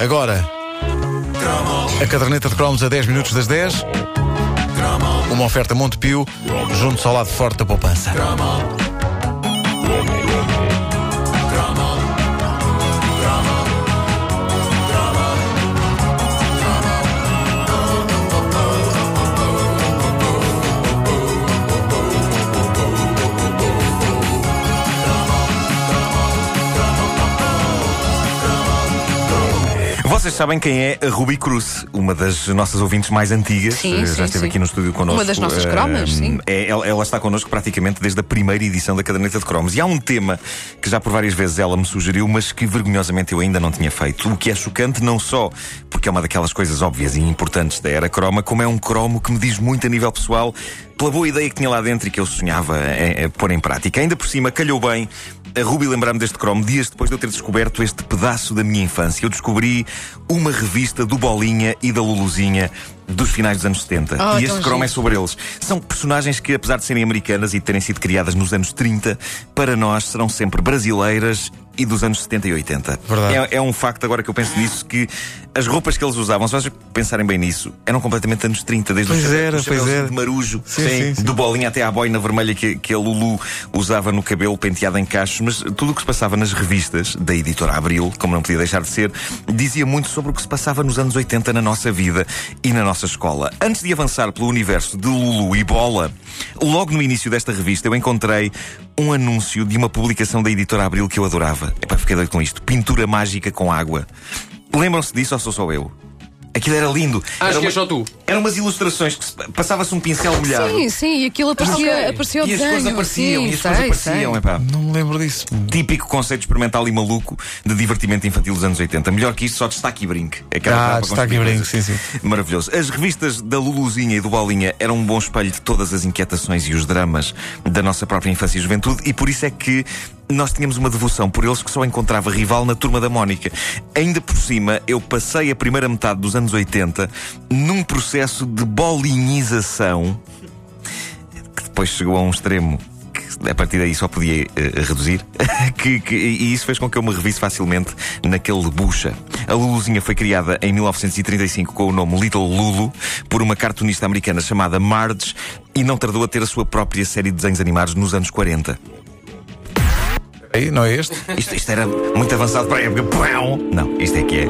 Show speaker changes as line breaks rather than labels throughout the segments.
Agora, a caderneta de cromos a 10 minutos das 10. Uma oferta Montepio, junto ao lado forte da poupança.
Vocês sabem quem é a Ruby Cruz, uma das nossas ouvintes mais antigas.
Sim,
Eh,
sim,
Já esteve
sim.
aqui no estúdio connosco.
Uma das nossas
Eh,
cromas, sim.
é, ela, ela está connosco praticamente desde a primeira edição da Caderneta de Cromos. E há um tema que já por várias vezes ela me sugeriu, mas que vergonhosamente eu ainda não tinha feito. O que é chocante não só porque é uma daquelas coisas óbvias e importantes da era croma, como é um cromo que me diz muito a nível pessoal pela boa ideia que tinha lá dentro e que eu sonhava em, em pôr em prática. Ainda por cima, calhou bem a Ruby lembrar-me deste cromo dias depois de eu ter descoberto este pedaço da minha infância. Eu descobri uma revista do Bolinha e da Luluzinha dos finais dos anos 70.
Oh,
e este cromo é sobre eles. São personagens que, apesar de serem americanas e de terem sido criadas nos anos 30, para nós serão sempre brasileiras e dos anos 70 e 80.
Verdade.
É, é um facto, agora que eu penso nisso, que as roupas que eles usavam, se vocês pensarem bem nisso, eram completamente anos 30, desde
Pois
o chapéu,
era, pois era.
de marujo,
Sim, sim, sim.
do bolinha até à boina vermelha que, que a Lulu usava no cabelo penteado em mas tudo o que se passava nas revistas da editora Abril, como não podia deixar de ser, dizia muito sobre o que se passava nos anos 80 na nossa vida e na nossa escola. Antes de avançar pelo universo de Lulu e Bola, logo no início desta revista eu encontrei um anúncio de uma publicação da editora Abril que eu adorava. Epá, fiquei doido com isto. Pintura mágica com água. Lembram-se disso ou sou só eu? Aquilo era lindo.
Acho
era
que és só tu.
Eram umas ilustrações que se- passava-se um pincel molhado.
Sim, sim, e aquilo aparecia,
ok.
aparecia o
E as cores apareciam,
sim,
e as
sei,
apareciam,
sei.
epá.
Não me lembro disso.
Típico conceito experimental e maluco de divertimento infantil dos anos 80. Melhor que isto, só destaque e brinque. É aquela
Ah,
capa com
destaque e brinque,
coisas.
sim,
Maravilhoso. As revistas da Luluzinha e do Bolinha eram um bom espelho de todas as inquietações e os dramas da nossa própria infância e juventude, e por isso é que nós tínhamos uma devoção por eles que só encontrava rival na turma da Mónica. Ainda por cima, eu passei a primeira metade dos anos 80 num processo de bolinhização que depois chegou a um extremo que a partir daí só podia eh, reduzir que, que- e isso fez com que eu me revisse facilmente naquele de bucha. A Luluzinha foi criada em 1935 com o nome Little Lulu por uma cartunista americana chamada Marge e não tardou a ter a sua própria série de desenhos animados nos anos 40.
Aí, não é este?
Isto, isto era muito avançado para a época. Pão! Não, isto é que é.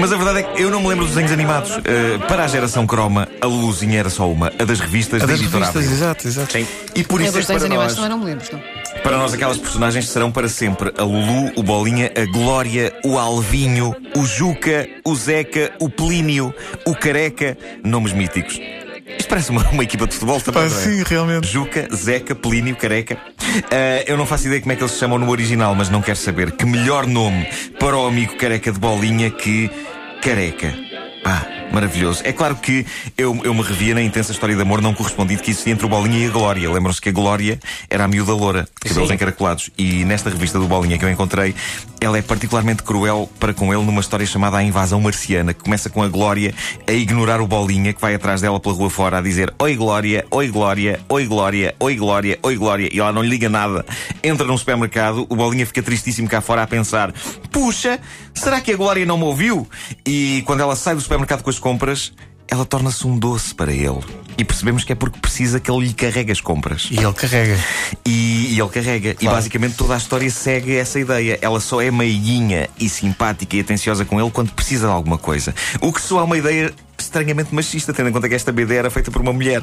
Mas a verdade é que eu não me lembro dos desenhos animados. Eh, para a geração croma, a Luluzinha era só uma, a das revistas
A
da
das
editora
revistas,
Abril.
exato, exato.
Sim. E por isso é para nós,
também não me lembro. Não.
para nós aquelas personagens serão para sempre a Lulu, o Bolinha, a Glória, o Alvinho, o Juca, o Zeca, o Plínio, o Careca, nomes míticos. Parece uma, uma equipa de futebol também,
Pá,
é?
sim, realmente.
Juca, Zeca, Plínio, Careca. Ah, eu não faço ideia como é que eles se chamam no original, mas não quero saber. Que melhor nome para o amigo Careca de Bolinha que Careca. Pá, maravilhoso. É claro que eu, eu me revia na intensa história de amor não correspondido que existia entre o Bolinha e a Glória. Lembram-se que a Glória era a miúda loura, de cabelos
Sim.
encaracolados. E nesta revista do Bolinha que eu encontrei, ela é particularmente cruel para com ele numa história chamada A Invasão Marciana, que começa com a Glória a ignorar o Bolinha, que vai atrás dela pela rua fora a dizer Oi Glória, oi Glória, oi Glória, oi Glória, oi Glória. E ela não lhe liga nada. Entra num supermercado, o Bolinha fica tristíssimo cá fora a pensar Puxa, será que a Glória não me ouviu? E quando ela sai do supermercado com as compras, ela torna-se um doce para ele. E percebemos que é porque precisa que ele lhe carregue as compras.
E ele carrega.
E, e ele carrega. E basicamente toda a história segue essa ideia. Ela só é meiguinha e simpática e atenciosa com ele quando precisa de alguma coisa. O que soa uma ideia estranhamente machista, tendo em conta que esta BD era feita por uma mulher.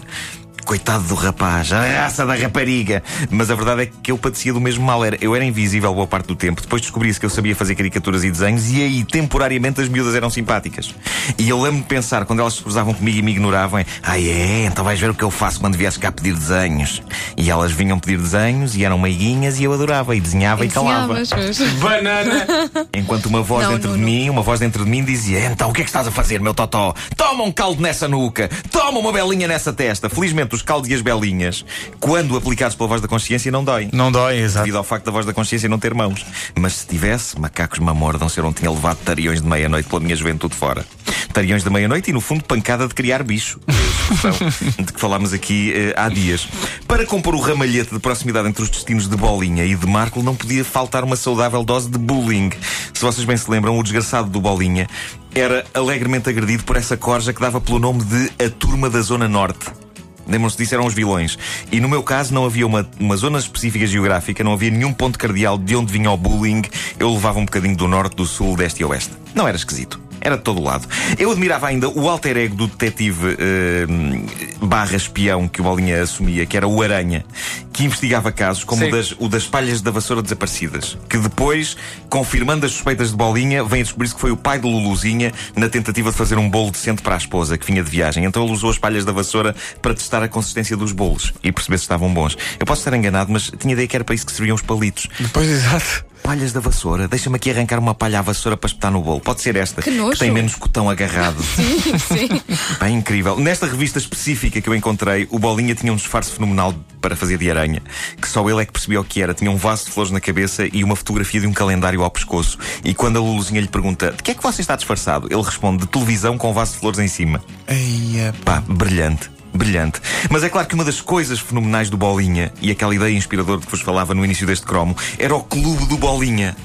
Coitado do rapaz, a raça da rapariga. Mas a verdade é que eu padecia do mesmo mal. Era, eu era invisível boa parte do tempo. Depois descobri-se que eu sabia fazer caricaturas e desenhos e aí, temporariamente, as miúdas eram simpáticas. E eu lembro-me de pensar, quando elas se cruzavam comigo e me ignoravam, é, ah é, então vais ver o que eu faço quando viesse cá pedir desenhos. E elas vinham pedir desenhos e eram meiguinhas e eu adorava e desenhava e calava.
Desenhavas, mas-
Banana!
Enquanto uma voz
Não,
dentro
não,
de
não.
mim, uma voz dentro de mim dizia: Então o que é que estás a fazer, meu totó? Toma um caldo nessa nuca, toma uma belinha nessa testa. Felizmente, os caldos e as belinhas, quando aplicados pela voz da consciência, não doem.
Não dói, exato.
Devido ao facto da voz da consciência não ter mãos. Mas se tivesse, macacos me amordam se eu não tinha levado tariões de meia-noite pela minha juventude fora. Tariões da meia-noite e, no fundo, pancada de criar bicho. de que falámos aqui eh, há dias. Para compor o ramalhete de proximidade entre os destinos de Bolinha e de Marco, não podia faltar uma saudável dose de bullying. Se vocês bem se lembram, o desgraçado do Bolinha era alegremente agredido por essa corja que dava pelo nome de A Turma da Zona Norte. Lembram-se disso, eram os vilões. E no meu caso não havia uma, uma zona específica geográfica, não havia nenhum ponto cardeal de onde vinha o bullying. Eu levava um bocadinho do norte, do sul, deste e oeste. Não era esquisito. Era de todo o lado. Eu admirava ainda o alter ego do detetive uh, barra espião que o Bolinha assumia, que era o Aranha, que investigava casos como o das, o das palhas da vassoura desaparecidas, que depois, confirmando as suspeitas de Bolinha, vem a descobrir-se que foi o pai de Luluzinha na tentativa de fazer um bolo decente para a esposa, que vinha de viagem. Então ele usou as palhas da vassoura para testar a consistência dos bolos e perceber se estavam bons. Eu posso estar enganado, mas tinha ideia que era para isso que serviam os palitos.
Pois, exato
palhas da vassoura. Deixa-me aqui arrancar uma palha à vassoura para espetar no bolo. Pode ser esta,
que, que
tem menos cotão agarrado.
Sim, sim.
Bem incrível. Nesta revista específica que eu encontrei, o Bolinha tinha um disfarce fenomenal para fazer de aranha, que só ele é que percebia o que era. Tinha um vaso de flores na cabeça e uma fotografia de um calendário ao pescoço. E quando a Luluzinha lhe pergunta de que é que você está disfarçado, ele responde de televisão com um vaso de flores em cima.
Eia.
Pá, brilhante brilhante. Mas é claro que uma das coisas fenomenais do Bolinha, e aquela ideia inspiradora de que vos falava no início deste cromo, era o clube do Bolinha.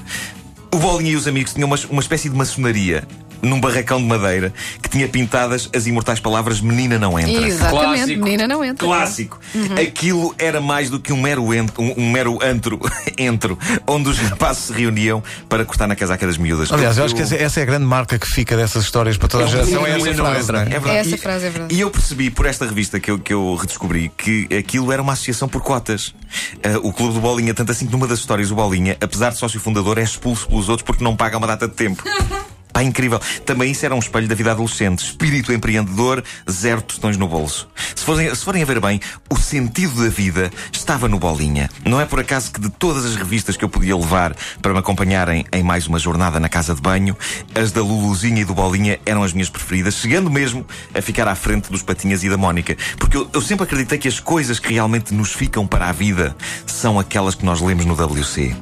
O Bolinha e os amigos tinham uma, uma espécie de maçonaria num barracão de madeira que tinha pintadas as imortais palavras Menina não entra.
Exatamente, Clássico. Menina não entra.
Clássico. Uhum. Aquilo era mais do que um mero, ent, um, um, mero antro, entro, onde os rapazes se reuniam para cortar na casaca das miúdas.
Aliás, eu acho que essa é a grande marca que fica dessas histórias para toda a geração. É essa frase,
é? é verdade. Essa frase é verdade.
E eu percebi por esta revista que eu, que eu redescobri que aquilo era uma associação por cotas. Uh, o Clube do Bolinha, tanto assim que numa das histórias, o Bolinha, apesar de sócio fundador, é expulso pelos outros porque não paga uma data de tempo. Pá, incrível. Também isso era um espelho da vida adolescente. Espírito empreendedor, zero tostões no bolso. Se forem, se forem a ver bem, o sentido da vida estava no Bolinha. Não é por acaso que de todas as revistas que eu podia levar para me acompanharem em mais uma jornada na casa de banho, as da Luluzinha e do Bolinha eram as minhas preferidas, chegando mesmo a ficar à frente dos Patinhas e da Mónica. Porque eu, eu sempre acreditei que as coisas que realmente nos ficam para a vida são aquelas que nós lemos no WC.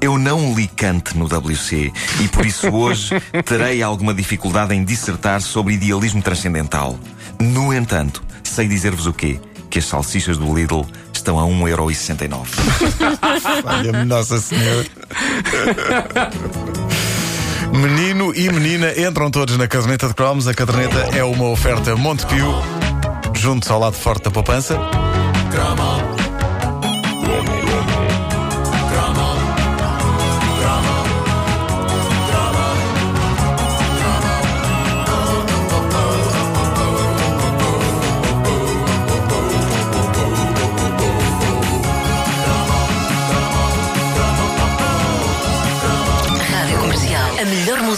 Eu não li Kant no WC e por isso hoje terei alguma dificuldade em dissertar sobre idealismo transcendental. No entanto, sei dizer-vos o quê? Que as salsichas do Lidl estão a 1,69€.
Olha-me, Nossa Senhora. Menino e menina entram todos na caderneta de cromos. A caderneta é uma oferta Montepio, junto ao lado forte da poupança.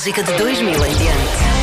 Música de 2000 em diante.